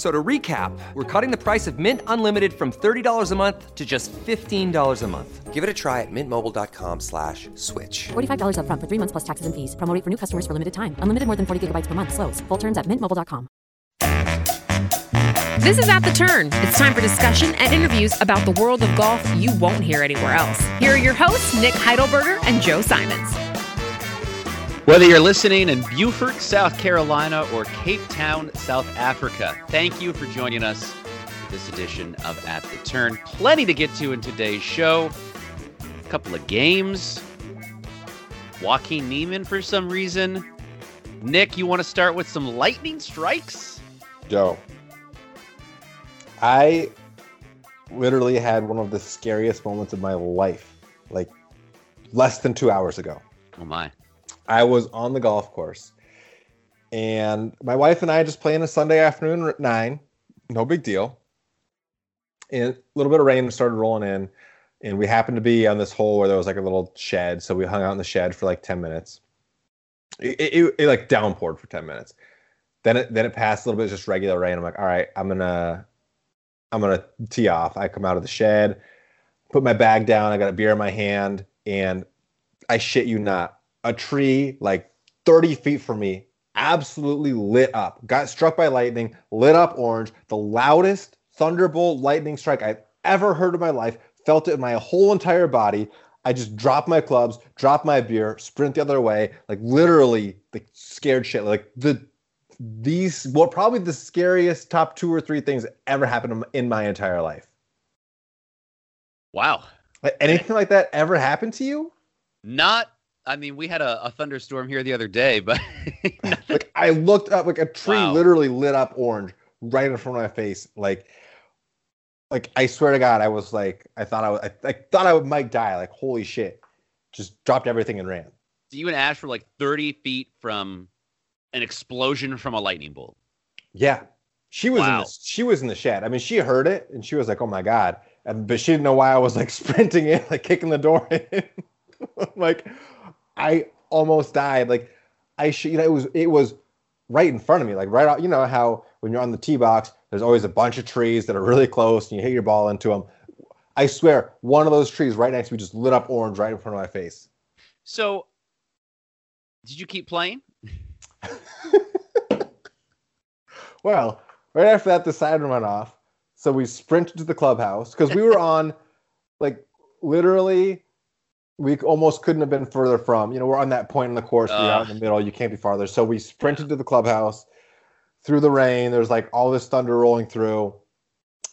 So to recap, we're cutting the price of Mint Unlimited from $30 a month to just $15 a month. Give it a try at mintmobile.com slash switch. $45 up front for three months plus taxes and fees. Promo rate for new customers for limited time. Unlimited more than 40 gigabytes per month. Slows. Full terms at mintmobile.com. This is At the Turn. It's time for discussion and interviews about the world of golf you won't hear anywhere else. Here are your hosts, Nick Heidelberger and Joe Simons. Whether you're listening in Beaufort, South Carolina, or Cape Town, South Africa, thank you for joining us for this edition of At the Turn. Plenty to get to in today's show. A couple of games. Joaquin Niemann for some reason. Nick, you want to start with some lightning strikes? Joe, I literally had one of the scariest moments of my life, like less than two hours ago. Oh my. I was on the golf course, and my wife and I just playing a Sunday afternoon at nine. No big deal. And a little bit of rain started rolling in, and we happened to be on this hole where there was like a little shed, so we hung out in the shed for like ten minutes. It, it, it, like downpoured for ten minutes. Then it then it passed a little bit just regular rain. I'm like, all right, I'm gonna I'm gonna tee off. I come out of the shed, put my bag down. I got a beer in my hand, and I shit you not, a tree like 30 feet from me absolutely lit up. Got struck by lightning, lit up orange. The loudest thunderbolt lightning strike I've ever heard in my life. Felt it in my whole entire body. I just dropped my clubs, dropped my beer, sprint the other way, like literally like scared shit. Like the these what probably the scariest top two or three things that ever happened in my entire life. Wow. Like, anything like that ever happened to you? Not I mean, we had a, a thunderstorm here the other day, but like I looked up, like a tree Wow. literally lit up orange right in front of my face. Like, like I swear to God, I was like, I thought I was, I, I thought I would might die. Like, holy shit! Just dropped everything and ran. you and Ash were like 30 feet from an explosion from a lightning bolt. Yeah, she was in the, she was in the shed. I mean, she heard it and she was like, "Oh my god!" And but she didn't know why I was like sprinting in, like kicking the door in. like, I almost died. Like, I should, you know, it was it was right in front of me, like right out. You know how when you're on the tee box, there's always a bunch of trees that are really close, and you hit your ball into them. I swear, one of those trees right next to me just lit up orange right in front of my face. So, did you keep playing? Well, right after that, the siren went off. So we sprinted to the clubhouse because we were on, like, literally, we almost couldn't have been further from. You know, we're on that point in the course. where you're out in the middle. You can't be farther. So we sprinted to the clubhouse through the rain. There's like all this thunder rolling through.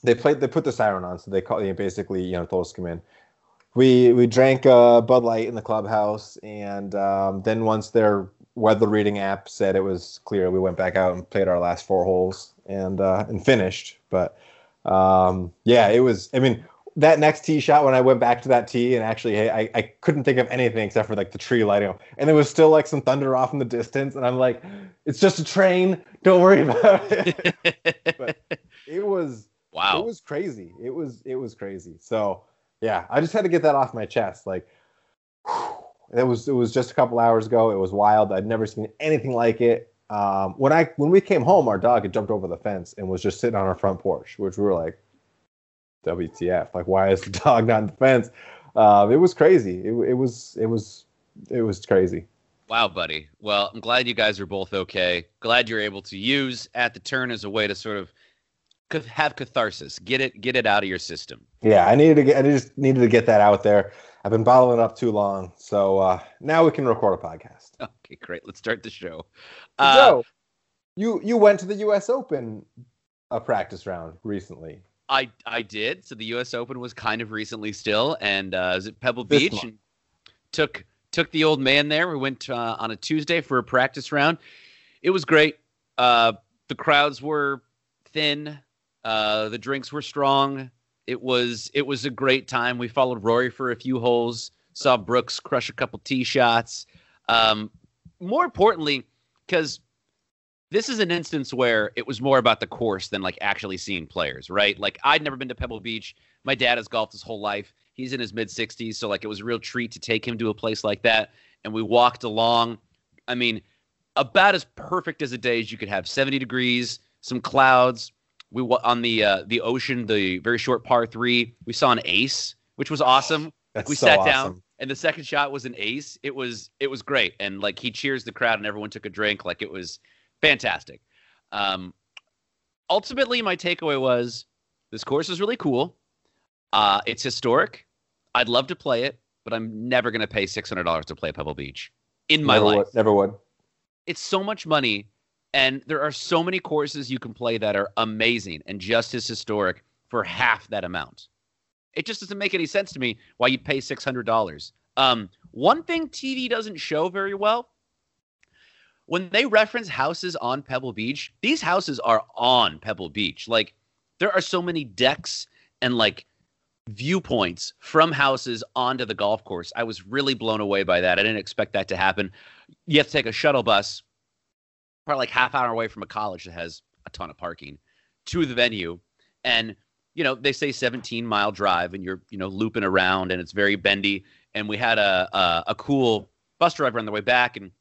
They played. They put the siren on, so they call. Know, basically, you know, told us to come in. We we drank uh, Bud Light in the clubhouse, and um, then once their weather reading app said it was clear, we went back out and played our last four holes and uh, and finished. But um, yeah, it was. I mean, that next tee shot when I went back to that tee and actually, hey, I, I couldn't think of anything except for like the tree lighting up, and there was still like some thunder off in the distance, and I'm like, it's just a train. Don't worry about it. but it was Wow. it was crazy. It was it was crazy. So yeah, I just had to get that off my chest. Like it was it was just a couple hours ago. It was wild. I'd never seen anything like it. Um, when I when we came home, our dog had jumped over the fence and was just sitting on our front porch, which we were like, WTF? Like, why is the dog not on the fence? Uh, it was crazy. It, it was it was it was crazy. Wow, buddy. Well, I'm glad you guys are both okay. Glad you're able to use at the turn as a way to sort of have catharsis. Get it, get it out of your system. Yeah, I needed to get. I just needed to get that out there. I've been bottling it up too long, so uh, now we can record a podcast. Okay, great. Let's start the show. Joe, You you went to the U.S. Open a practice round recently. I I did. So the U.S. Open was kind of recently still, and uh, was at Pebble This Beach and took took the old man there. We went uh, on a Tuesday for a practice round. It was great. Uh, the crowds were thin. Uh, the drinks were strong. It was it was a great time. We followed Rory for a few holes. Saw Brooks crush a couple tee shots. Um, more importantly, because this is an instance where it was more about the course than like actually seeing players, right? Like I'd never been to Pebble Beach. My dad has golfed his whole life. He's in his mid 60s, so like it was a real treat to take him to a place like that. And we walked along. I mean, about as perfect as a day as you could have. 70 degrees, some clouds. We on the uh, the ocean, the very short par three. We saw an ace, which was awesome. That's we so sat awesome. down and the second shot was an ace. It was it was great, and like he cheers the crowd, and everyone took a drink. Like it was fantastic. Um, ultimately, my takeaway was this course is really cool. Uh, it's historic. I'd love to play it, but I'm never going to pay six hundred dollars to play Pebble Beach in my never life. Would, never would. It's so much money, and there are so many courses you can play that are amazing and just as historic for half that amount. It just doesn't make any sense to me why you'd pay six hundred dollars. Um, one thing TV doesn't show very well when they reference houses on Pebble Beach, these houses are on Pebble Beach. Like there are so many decks and like viewpoints from houses onto the golf course. I was really blown away by that. I didn't expect that to happen. You have to take a shuttle bus, probably like half hour away from a college that has a ton of parking, to the venue, and you know they say 17 mile drive, and you're you know looping around, and it's very bendy. And we had a a, a cool bus driver on the way back, and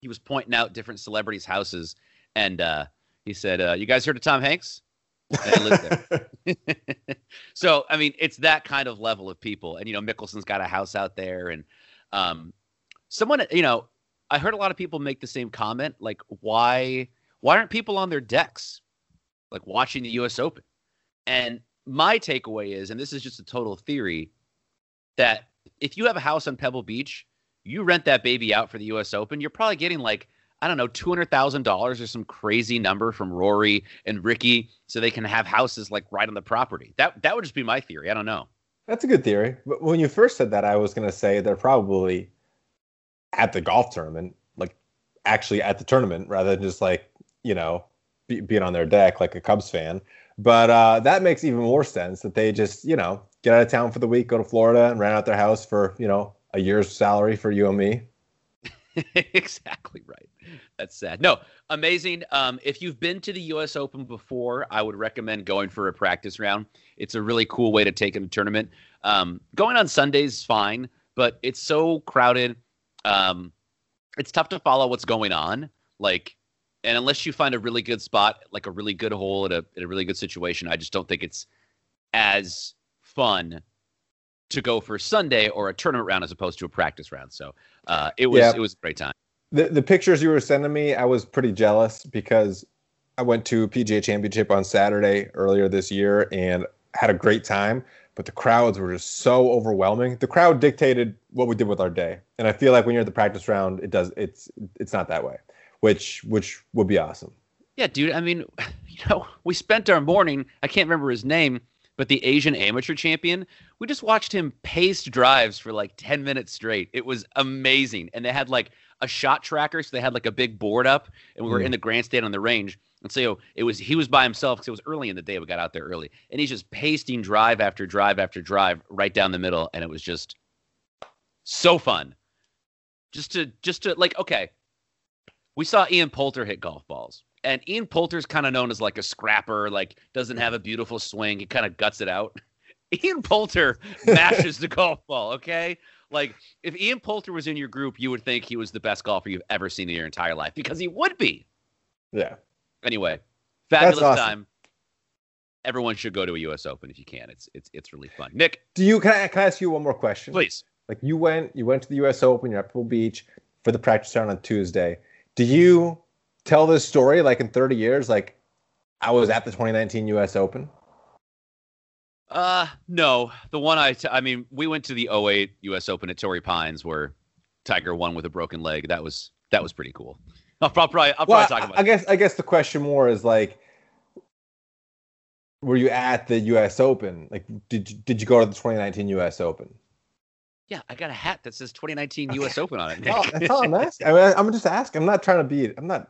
he was pointing out different celebrities' houses, and uh, he said, uh, "You guys heard of Tom Hanks?" And I lived there. so I mean, it's that kind of level of people, and you know, Mickelson's got a house out there, and um, someone, you know, I heard a lot of people make the same comment, like, why, why aren't people on their decks, like watching the U.S. Open? And my takeaway is, and this is just a total theory, that if you have a house on Pebble Beach, you rent that baby out for the U.S. Open, you're probably getting like I don't know, two hundred thousand dollars or some crazy number from Rory and Ricky, so they can have houses like right on the property. That that would just be my theory. I don't know. That's a good theory. But when you first said that, I was going to say they're probably at the golf tournament, like actually at the tournament, rather than just like you know be, being on their deck like a Cubs fan. But uh, that makes even more sense that they just you know get out of town for the week, go to Florida, and rent out their house for you know a year's salary for you and me. exactly right. That's sad. No, amazing. Um, if you've been to the U.S. Open before, I would recommend going for a practice round. It's a really cool way to take in a tournament. Um, going on Sundays is fine, but it's so crowded. Um, it's tough to follow what's going on. Like, and unless you find a really good spot, like a really good hole at a at a really good situation, I just don't think it's as fun to go for Sunday or a tournament round as opposed to a practice round. So uh, it was Yeah. it was a great time. The the pictures you were sending me, I was pretty jealous because I went to PGA Championship on Saturday earlier this year and had a great time, but the crowds were just so overwhelming. The crowd dictated what we did with our day, and I feel like when you're at the practice round, it does it's it's not that way, which which would be awesome. Yeah, dude. I mean, you know, we spent our morning. I can't remember his name, but the Asian amateur champion. We just watched him paste drives for like ten minutes straight. It was amazing, and they had like a shot tracker, so they had like a big board up, and we were Mm. in the grandstand on the range. And so it was he was by himself because it was early in the day. We got out there early, and he's just pasting drive after drive after drive right down the middle, and it was just so fun. Just to just to like okay, we saw Ian Poulter hit golf balls. And Ian Poulter's kind of known as like a scrapper, like doesn't have a beautiful swing. He kind of guts it out. Ian Poulter mashes the golf ball, okay? Like if Ian Poulter was in your group, you would think he was the best golfer you've ever seen in your entire life because he would be. Yeah, Anyway, fabulous awesome. time. Everyone should go to a US Open if you can. It's it's it's really fun. Nick, do you can I, can I ask you one more question? please. Like you went you went to the U.S. Open, you're at Pebble Beach for the practice round on Tuesday. Do you tell this story like in 30 years? Like I was at the 2019 U.S. Open. Uh, no. The one I, t- I mean, we went to the 08 U.S. Open at Torrey Pines where Tiger won with a broken leg. That was that was pretty cool. I'll probably I'll probably Well, talk about. I guess I guess the question more is like, were you at the U.S. Open? Like, did you, did you go to the 2019 U.S. Open? Yeah, I got a hat that says 2019 U.S. Open on it. Nick. that's all I'm asking. I mean, I'm just asking. I'm not trying to be. I'm not.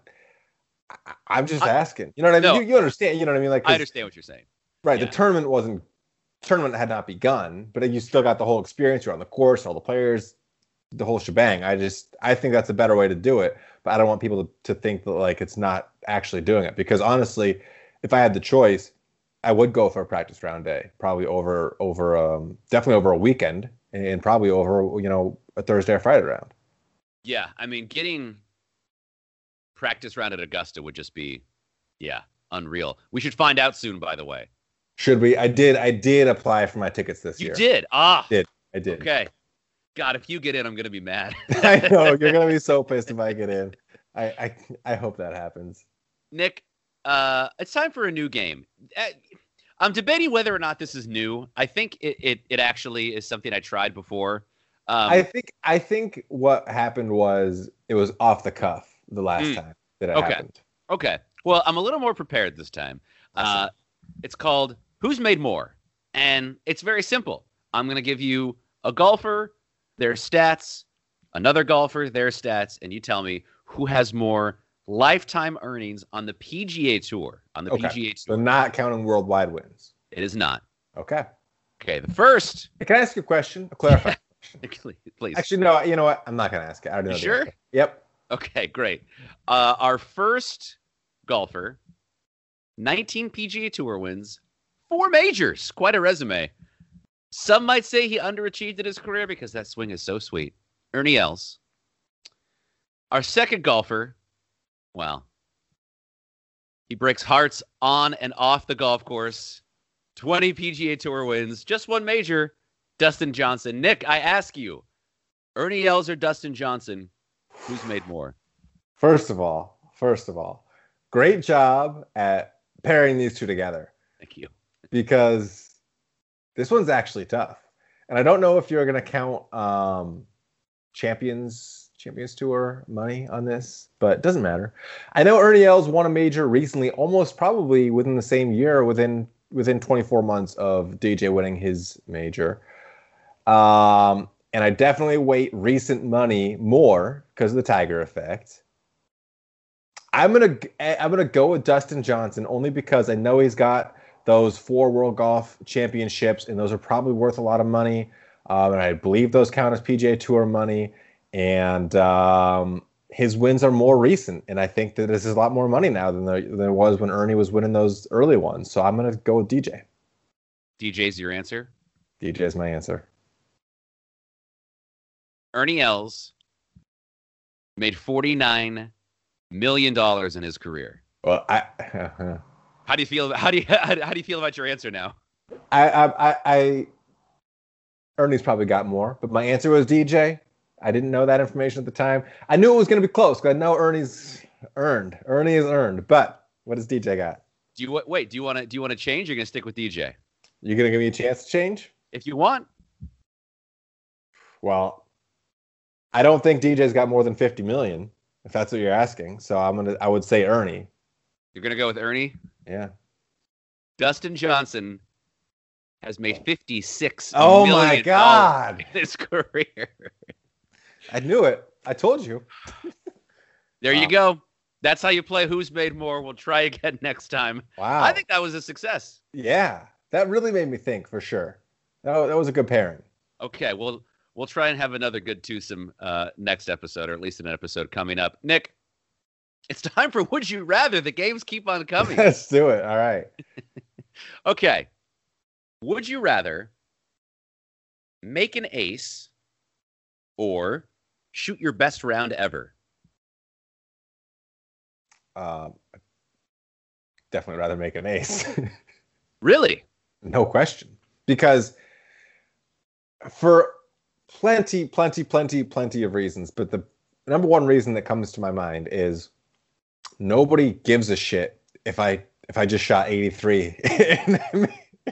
I- I'm just I- asking. You know what I mean? No. You, you understand? You know what I mean? Like, I understand what you're saying. right? yeah. The tournament wasn't. Tournament had not begun, but you still got the whole experience. You're on the course, all the players, the whole shebang. I just, I think that's a better way to do it. But I don't want people to, to think that like it's not actually doing it because honestly, if I had the choice, I would go for a practice round day, probably over over um, definitely over a weekend and probably over you know a Thursday or Friday round. Yeah, I mean, getting practice round at Augusta would just be, yeah, unreal. We should find out soon. By the way, Should we? I did. I did apply for my tickets this you year. You did. Ah, Did. I did. okay. God, if you get in, I'm gonna be mad. I know you're gonna be so pissed if I get in. I I, I hope that happens. Nick, uh, it's time for a new game. Uh, I'm debating whether or not this is new. I think it, it, it actually is something I tried before. Um, I think I think what happened was it was off the cuff the last Mm. time that it Okay. happened. okay. Well, I'm a little more prepared this time. Uh, it's called Who's Made More? And it's very simple. I'm going to give you a golfer, their stats, another golfer, their stats, and you tell me who has more lifetime earnings on the PGA Tour. On the Okay. PGA Tour. So not counting worldwide wins. It is not. Okay. Okay, the first. Can I ask you a question? A clarifying. Please. Actually, no. You know what? I'm not gonna ask it. I already know sure? answer. Yep. Okay, great. Uh, our first golfer, 19 PGA Tour wins, four majors. Quite a resume. Some might say he underachieved in his career because that swing is so sweet. Ernie Els. Our second golfer, well, he breaks hearts on and off the golf course. 20 PGA Tour wins, just one major. Dustin Johnson. Nick, I ask you, Ernie Els or Dustin Johnson, who's made more? First of all, first of all, great job at pairing these two together. Thank you. because this one's actually tough. And I don't know if you're going to count um, champions champions tour money on this, but it doesn't matter. I know Ernie Els won a major recently, almost probably within the same year, within within 24 months of DJ winning his major. Um, and I definitely weight recent money more because of the Tiger effect. I'm gonna I'm gonna go with Dustin Johnson only because I know he's got those four World Golf Championships, and those are probably worth a lot of money. Um, and I believe those count as PGA Tour money. And um, his wins are more recent, and I think that this is a lot more money now than there, than there was when Ernie was winning those early ones. So I'm gonna go with DJ. DJ's your answer. DJ is my answer. Ernie Els made $49 million in his career. Well, I How do you feel? How do you how do you feel about your answer now? I, I, I, I, Ernie's probably got more, but my answer was DJ. I didn't know that information at the time. I knew it was going to be close because I know Ernie's earned. Ernie is earned, but what does DJ got? Do you wait? Do you want to do you want to change? You're gonna stick with DJ You're going to give me a chance to change? if you want. Well, I don't think DJ's got more than 50 million, if that's what you're asking. So I'm gonna, I would say Ernie. You're gonna go with Ernie. Yeah. Dustin Johnson has made 56 Oh my God. in his career. I knew it. I told you. There Wow. you go. That's how you play Who's Made More. We'll try again next time. Wow. I think that was a success. yeah, that really made me think for sure. That, that was a good pairing. Okay, well, we'll try and have another good twosome uh, next episode, or at least an episode coming up. Nick, it's time for Would You Rather. The games keep on coming. Let's do it. All right. okay. Would you rather make an ace or shoot your best round ever? Um, definitely rather make an ace. Really? no question. Because for plenty, plenty, plenty, plenty of reasons, but the number one reason that comes to my mind is nobody gives a shit if I if I just shot 83 and,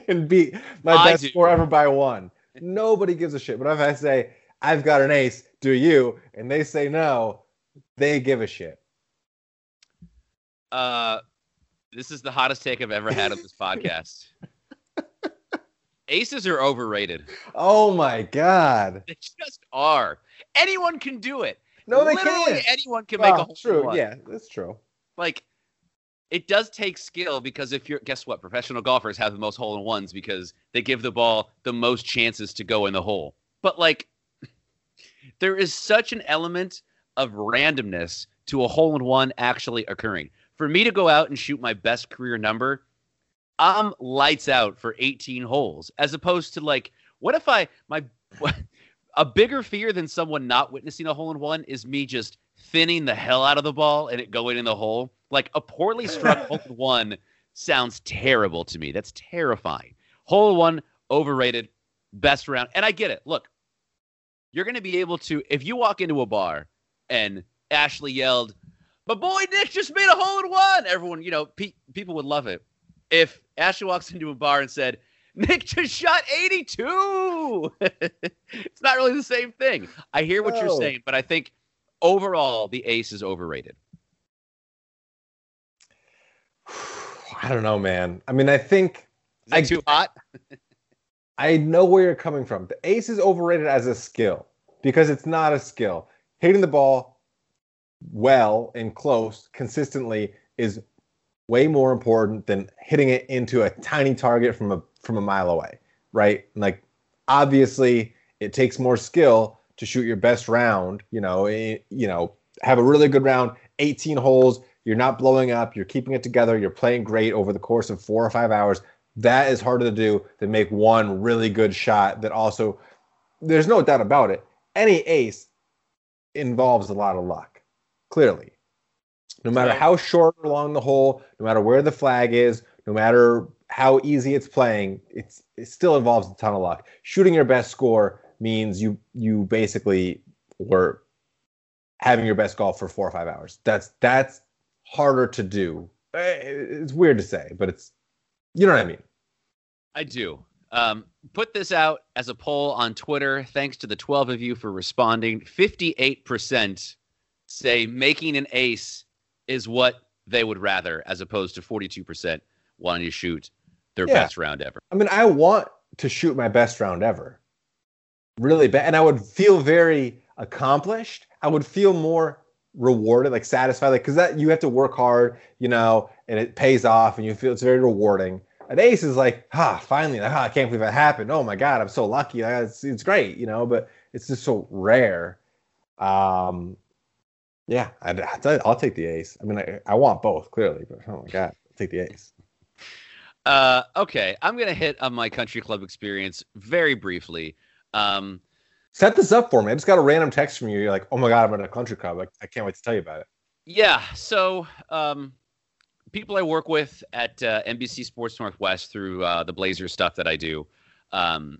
and beat my I best do. score ever by one. Nobody gives a shit. But if I say I've got an ace, do you? And they say no, they give a shit. Uh, this is the hottest take I've ever had on this podcast. Aces are overrated. Oh my god. They just are. Anyone can do it. No, they Literally can't. anyone can make a Well, hole in true. one. Yeah, that's true. Like, it does take skill because if you're, guess what? Professional golfers have the most hole in ones because they give the ball the most chances to go in the hole. But, like, there is such an element of randomness to a hole in one actually occurring. For me to go out and shoot my best career number, I'm lights out for 18 holes, as opposed to like, what if I my a bigger fear than someone not witnessing a hole in one is me just thinning the hell out of the ball and it going in the hole. Like a poorly struck hole in one sounds terrible to me. That's terrifying. Hole in one overrated, best round, and I get it. Look, you're going to be able to if you walk into a bar and Ashley yelled, "My boy Nick just made a hole in one." Everyone, you know, pe- people would love it. If Ashley walks into a bar and said, "Nick just shot 82," it's not really the same thing. I hear what you're saying, but I think overall the ace is overrated. I don't know, man. I mean, I think I- too hot? I know where you're coming from. The ace is overrated as a skill because it's not a skill. Hitting the ball well and close consistently is way more important than hitting it into a tiny target from a from a mile away, right? Like obviously it takes more skill to shoot your best round, you know, eh, you know, have a really good round, 18 holes, you're not blowing up, you're keeping it together, you're playing great over the course of 4 or 5 hours. That is harder to do than make one really good shot that also there's no doubt about it. Any ace involves a lot of luck. Clearly. No matter how short or long the hole, no matter where the flag is, no matter how easy it's playing, it's it still involves a ton of luck. Shooting your best score means you you basically were having your best golf for four or five hours. That's that's harder to do. Eh, It's weird to say, but it's you know what I mean. I do. Um, put this out as a poll on Twitter. Thanks to the 12 of you for responding. 58% say making an ace is what they would rather, as opposed to 42% wanting to shoot their Yeah. best round ever. I mean, I want to shoot my best round ever. Really bad. And I would feel very accomplished. I would feel more rewarded, like satisfied, like because that you have to work hard, you know, and it pays off and you feel it's very rewarding. An ace is like, ah, finally, like, ah, I can't believe that happened. Oh my God, I'm so lucky. It's, it's great, you know, but it's just so rare. Um, yeah, I'd, I'd- I'll take the ace. I mean, I, I want both, clearly, but oh my God, I'll take the ace. Uh, okay, I'm going to hit on my country club experience very briefly. Um, Set this up for me. I just got a random text from you. You're like, oh my God, I'm at a country club. Like, I can't wait to tell you about it. Yeah. So, um, people I work with at uh, NBC Sports Northwest through uh, the Blazers stuff that I do. Um,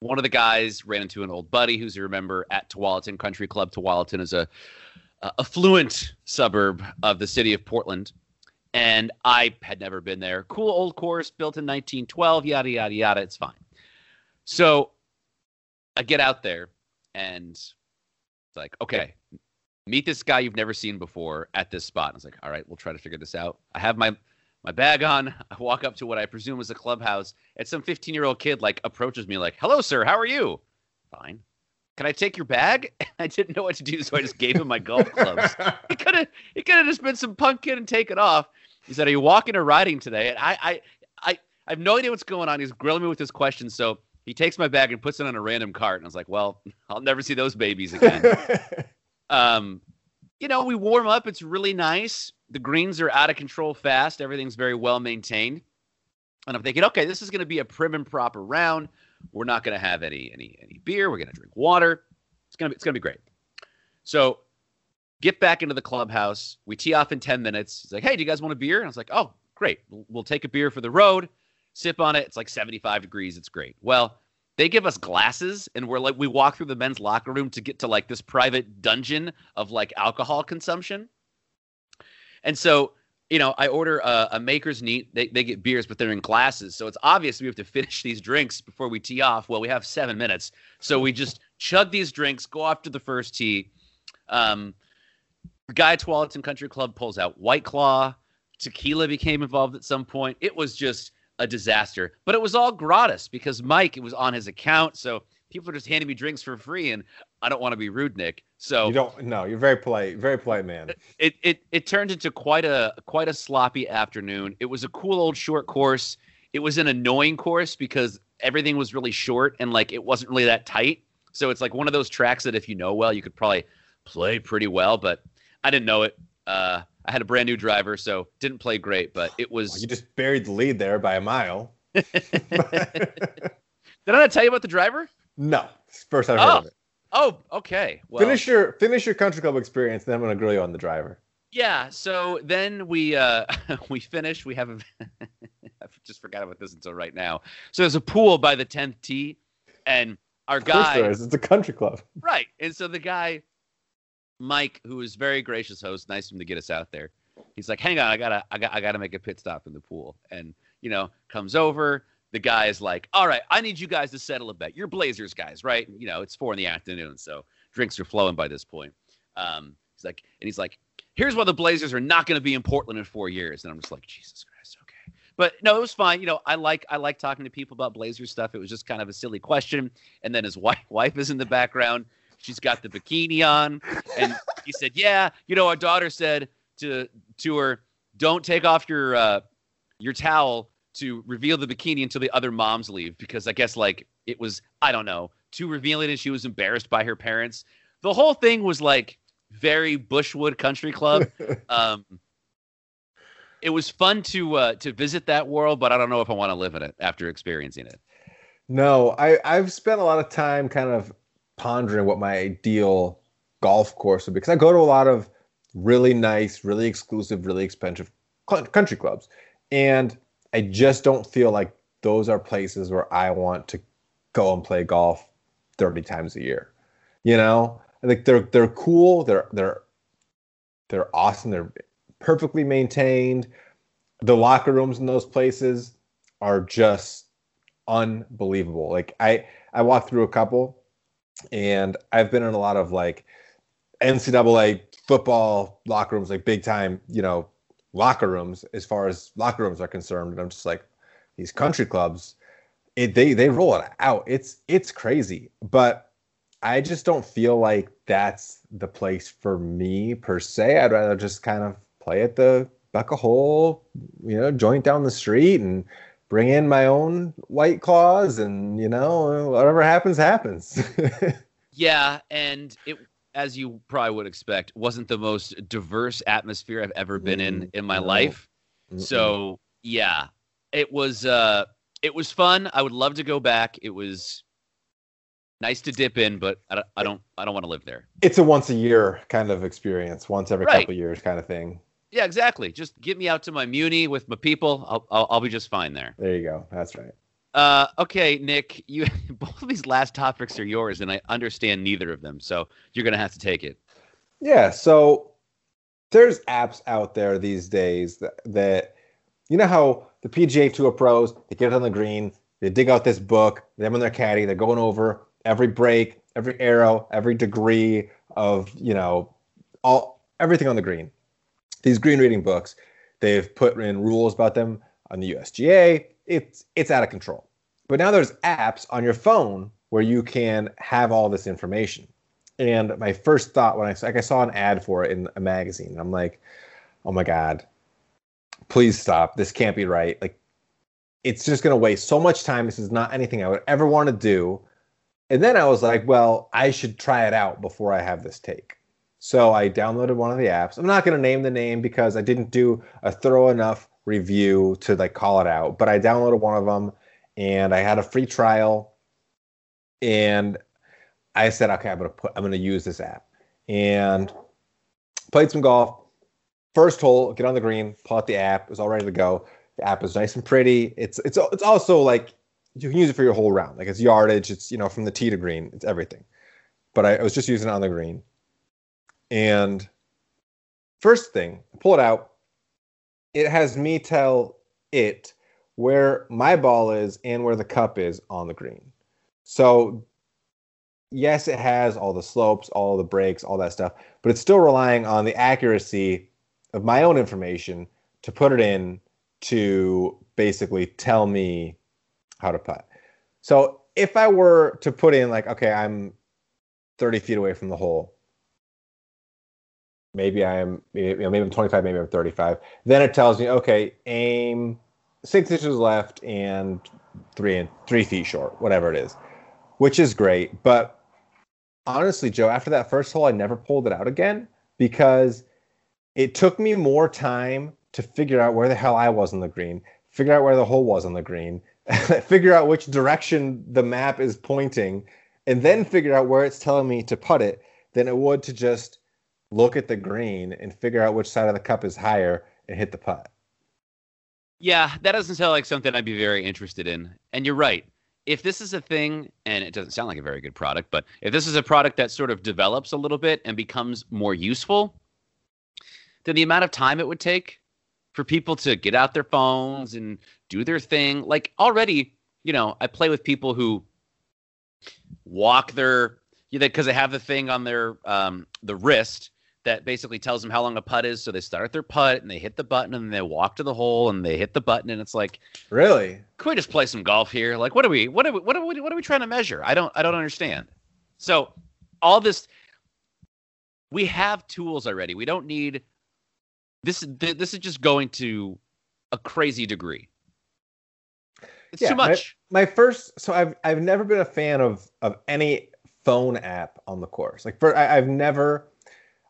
one of the guys ran into an old buddy who's you remember at Tualatin Country Club. Tualatin is a, a affluent suburb of the city of Portland, and I had never been there. Cool old course built in 1912. Yada yada yada. It's fine. So I get out there, and it's like, okay, meet this guy you've never seen before at this spot. And I was like, all right, we'll try to figure this out. I have my my bag on. I walk up to what I presume is a clubhouse, and some 15 year old kid like approaches me like, "Hello, sir. How are you?" Fine. Can I take your bag? I didn't know what to do, so I just gave him my golf clubs. He could have he could have just been some punk kid and taken off. He said, "Are you walking or riding today?" And I I I I have no idea what's going on. He's grilling me with his questions, so he takes my bag and puts it on a random cart. And I was like, "Well, I'll never see those babies again." um, you know, we warm up. It's really nice. The greens are out of control fast. Everything's very well maintained. And I'm thinking, okay, this is going to be a prim and proper round. We're not going to have any any any beer. We're going to drink water. It's gonna be it's gonna be great. So, get back into the clubhouse. We tee off in ten minutes. He's like, hey, do you guys want a beer? And I was like, oh, great. We'll take a beer for the road. Sip on it. It's like 75 degrees. It's great. Well, they give us glasses and we're like we walk through the men's locker room to get to like this private dungeon of like alcohol consumption and so you know i order a, a maker's neat they, they get beers but they're in glasses so it's obvious we have to finish these drinks before we tee off well we have seven minutes so we just chug these drinks go off to the first tee um, guy at Tualatin Country Club pulls out White Claw. Tequila became involved at some point. It was just a disaster. But it was all gratis because Mike, it was on his account. So people are just handing me drinks for free. And I don't want to be rude, Nick. So You don't. No, you're very polite. Very polite man. it, it it turned into quite a quite a sloppy afternoon. It was a cool old short course. It was an annoying course because everything was really short and like it wasn't really that tight. So it's like one of those tracks that if you know well, you could probably play pretty well. But I didn't know it. Uh, I had a brand new driver, so didn't play great. But it was. You just buried the lead there by a mile. Did I not tell you about the driver? no, first I've heard Oh, of it. Oh, okay. Well, finish your finish your country club experience, then I'm gonna grill you on the driver. Yeah. So then we uh we finish. We have a. I just forgot about this until right now. So there's a pool by the tenth tee, and our Of course there guy is. It's a country club. right, and so the guy, Mike, who was very gracious host, nice of him to get us out there. He's like, "Hang on, I gotta, I got, I gotta make a pit stop in the pool," and you know, comes over. The guy is like, "All right, I need you guys to settle a bet. You're Blazers guys, right? You know, it's four in the afternoon, so drinks are flowing by this point." Um, he's like, and he's like, here's why the Blazers are not going to be in Portland in four years. And I'm just like, Jesus Christ, okay. But no, it was fine. You know, I like I like talking to people about Blazers stuff. It was just kind of a silly question. And then his wife wife is in the background. She's got the bikini on, and he said, "Yeah, you know, our daughter said to to her, don't take off your uh, your towel to reveal the bikini until the other moms leave because I guess like it was I don't know too revealing and she was embarrassed by her parents. The whole thing was like very Bushwood Country Club. um, it was fun to uh, to visit that world, but I don't know if I want to live in it after experiencing it. No, I, I've spent a lot of time kind of pondering what my ideal golf course would be because I go to a lot of really nice, really exclusive, really expensive country clubs. And I just don't feel like those are places where I want to go and play golf 30 times a year. You know? Think they're they're cool, they're they're they're awesome, they're perfectly maintained. The locker rooms in those places are just unbelievable. Like I I walked through a couple and I've been in a lot of like NCAA football locker rooms, like big time, you know, locker rooms as far as locker rooms are concerned. And I'm just like, these country clubs, it they they roll it out. It's it's crazy. But I just don't feel like that's the place for me per se. I'd rather just kind of play at the buck a hole, you know, joint down the street and bring in my own white claws and you know whatever happens happens Yeah, and it as you probably would expect, wasn't the most diverse atmosphere I've ever been in Mm, in my no. life. So yeah, it was uh it was fun. I would love to go back. It was nice to dip in, but I don't I don't, I don't want to live there. it's a once a year kind of experience once every Right. couple years kind of thing Yeah, exactly. Just get me out to my Muni with my people. I'll I'll, I'll be just fine there. there you go that's right Uh, okay, Nick, you both of these last topics are yours, and I understand neither of them, so you're gonna have to take it. yeah so there's apps out there these days that, that you know how the pga tour pros they get on the green they dig out this book them and their caddy they're going over every break every arrow every degree of you know all everything on the green these green reading books they've put in rules about them on the usga it's it's out of control but now there's apps on your phone where you can have all this information and my first thought when I like I saw an ad for it in a magazine, I'm like, oh my god, please stop. This can't be right. Like, it's just gonna waste so much time. This is not anything I would ever want to do. And then I was like, well, I should try it out before I have this take. So I downloaded one of the apps. I'm not gonna name the name because I didn't do a thorough enough review to like call it out. But I downloaded one of them, and I had a free trial. And I said, okay, I'm gonna put, I'm gonna use this app, and played some golf. First hole, get on the green, pull out the app. It was all ready to go. The app is nice and pretty. It's it's it's also like you can use it for your whole round. Like it's yardage. It's you know from the tee to green. It's everything. But I, I was just using it on the green, and first thing, I pull it out. It has me tell it where my ball is and where the cup is on the green. So yes, it has all the slopes, all the breaks, all that stuff, but it's still relying on the accuracy of my own information to put it in to basically tell me how to putt. So if I were to put in like, okay, I'm 30 feet away from the hole, maybe I'm you know, maybe I'm 25, maybe I'm 35. Then it tells me, okay, aim six inches left and three and three feet short, whatever it is, which is great. But honestly, Joe, after that first hole, I never pulled it out again because it took me more time to figure out where the hell I was on the green, figure out where the hole was on the green, figure out which direction the map is pointing, and then figure out where it's telling me to put it than it would to just look at the green and figure out which side of the cup is higher and hit the putt. Yeah, that doesn't sound like something I'd be very interested in. And you're right. If this is a thing, and it doesn't sound like a very good product, but if this is a product that sort of develops a little bit and becomes more useful, then the amount of time it would take for people to get out their phones and do their thing, like already, you know, I play with people who walk their, because they have the thing on their um, the wrist that basically tells them how long a putt is. So they start their putt and they hit the button and they walk to the hole and they hit the button and it's like, really? Can we just play some golf here? Like, what are we? What are we? What are we? What are we trying to measure? I don't. I don't understand. So all this, we have tools already. We don't need this. This is just going to a crazy degree. It's Yeah, too much. My, my first, so I've I've never been a fan of of any phone app on the course. Like for I, I've never.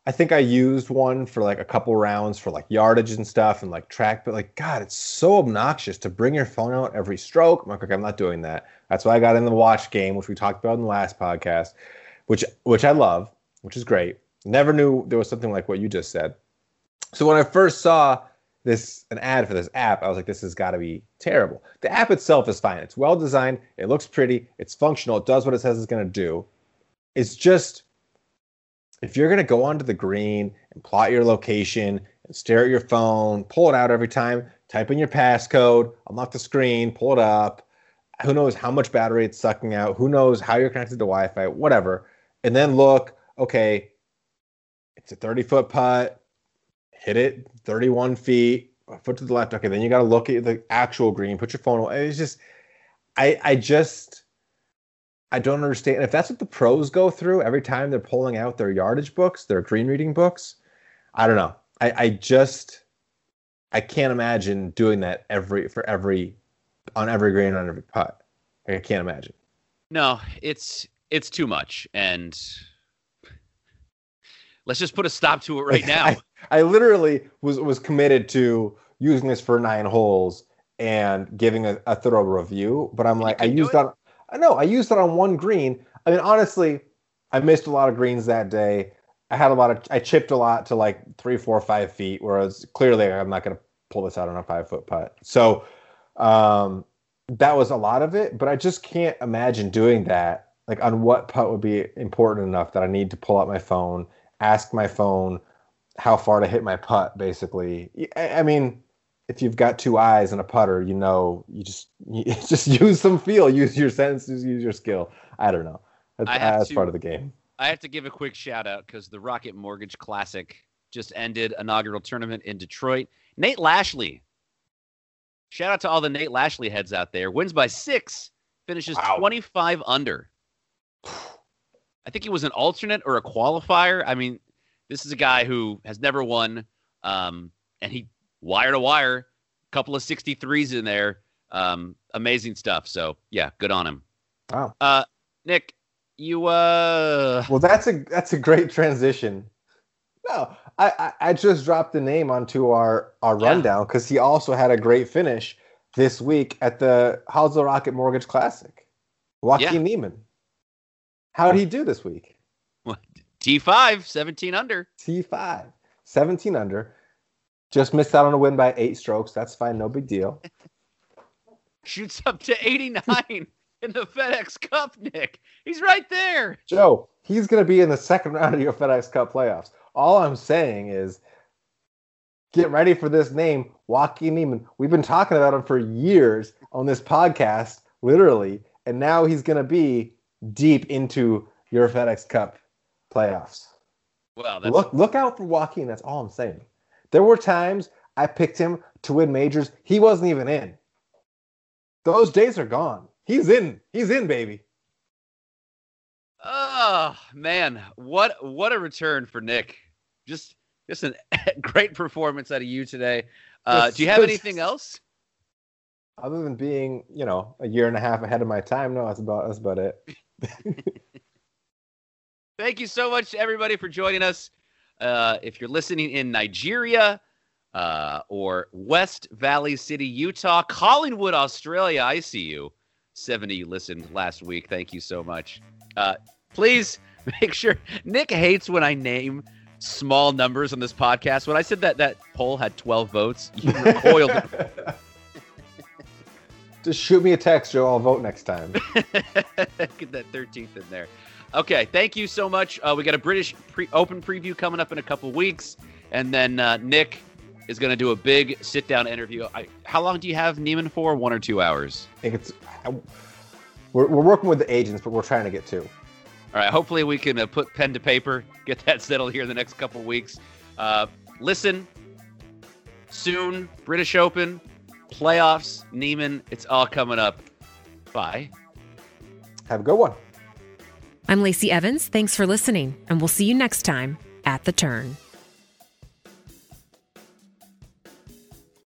I think I used one for like a couple rounds for like yardage and stuff and like track, but like God, it's so obnoxious to bring your phone out every stroke. I'm like, okay, I'm not doing that. That's why I got in the watch game, which we talked about in the last podcast, which which I love, which is great. Never knew there was something like what you just said. So when I first saw this an ad for this app, I was like, this has got to be terrible. The app itself is fine. It's well designed. It looks pretty. It's functional. It does what it says it's going to do. It's just if you're going to go onto the green and plot your location and stare at your phone, pull it out every time, type in your passcode, unlock the screen, pull it up. Who knows how much battery it's sucking out? Who knows how you're connected to Wi-Fi? Whatever. And then look, okay, it's a 30 foot putt. Hit it 31 feet, a foot to the left. Okay, then you got to look at the actual green. Put your phone. away. It's just, I, I just, I don't understand. If that's what the pros go through every time they're pulling out their yardage books, their green reading books, I don't know. I, I just, I can't imagine doing that every for every on every green on every putt. Like, I can't imagine. No, it's it's too much, and let's just put a stop to it right Like, now. I, I literally was was committed to using this for nine holes and giving a, a thorough review, but I'm like, I used it? I know I used it on one green. I mean, honestly, I missed a lot of greens that day. I had a lot of, I chipped a lot to like three, four, five feet, whereas clearly I'm not going to pull this out on a five foot putt. So um, that was a lot of it, but I just can't imagine doing that. Like on what putt would be important enough that I need to pull out my phone, ask my phone how far to hit my putt, basically. I, I mean, if you've got two eyes and a putter, you know, you just you just use some feel, use your senses, use your skill. I don't know. That's, that's to- part of the game. I have to give a quick shout out because the Rocket Mortgage Classic just ended inaugural tournament in Detroit. Nate Lashley. Shout out to all the Nate Lashley heads out there. Wins by six, finishes Wow. 25 under. I think he was an alternate or a qualifier. I mean, this is a guy who has never won, um, and he wire to wire, couple of 63s in there. Um, amazing stuff. So yeah, good on him. Wow. Uh, Nick, you uh, Well, that's a that's a great transition. No, I I, I just dropped the name onto our our Yeah. rundown because he also had a great finish this week at the How's the Rocket Mortgage Classic. Joaquin Niemann. How did he do this week? T5, 17 under. T5, 17 under. Just missed out on a win by eight strokes. That's fine, no big deal. Shoots up to 89 in the FedEx Cup, Nick. He's right there. Joe, he's going to be in the second round of your FedEx Cup playoffs. All I'm saying is get ready for this name, Joaquin Niemann. We've been talking about him for years on this podcast, literally, and now he's going to be deep into your FedEx Cup playoffs. Well, that's Look look out for Joaquin. That's all I'm saying. There were times I picked him to win majors. He wasn't even in. Those days are gone. He's in. He's in, baby. Oh man, what what a return for Nick! Just just a great performance out of you today. Uh, do you have anything else? Other than being, you know, a year and a half ahead of my time, no, that's about that's about it. Thank you so much, everybody, for joining us. Uh, if you're listening in Nigeria uh, or West Valley City, Utah, Collingwood, Australia, I see you. 70 listened last week. Thank you so much. Uh, please make sure. Nick hates when I name small numbers on this podcast. When I said that that poll had 12 votes, you recoiled. Just shoot me a text, Joe. I'll vote next time. Get that 13th in there. Okay, thank you so much. Uh, we got a British pre- Open preview coming up in a couple weeks, and then uh, Nick is going to do a big sit-down interview. I, how long do you have Niemann for? One or two hours? I think it's we're, we're working with the agents, but we're trying to get two. All right. Hopefully, we can uh, put pen to paper, get that settled here in the next couple weeks. Uh, listen, soon British Open, playoffs, Niemann. It's all coming up. Bye. Have a good one. I'm Lacey Evans. Thanks for listening, and we'll see you next time at The Turn.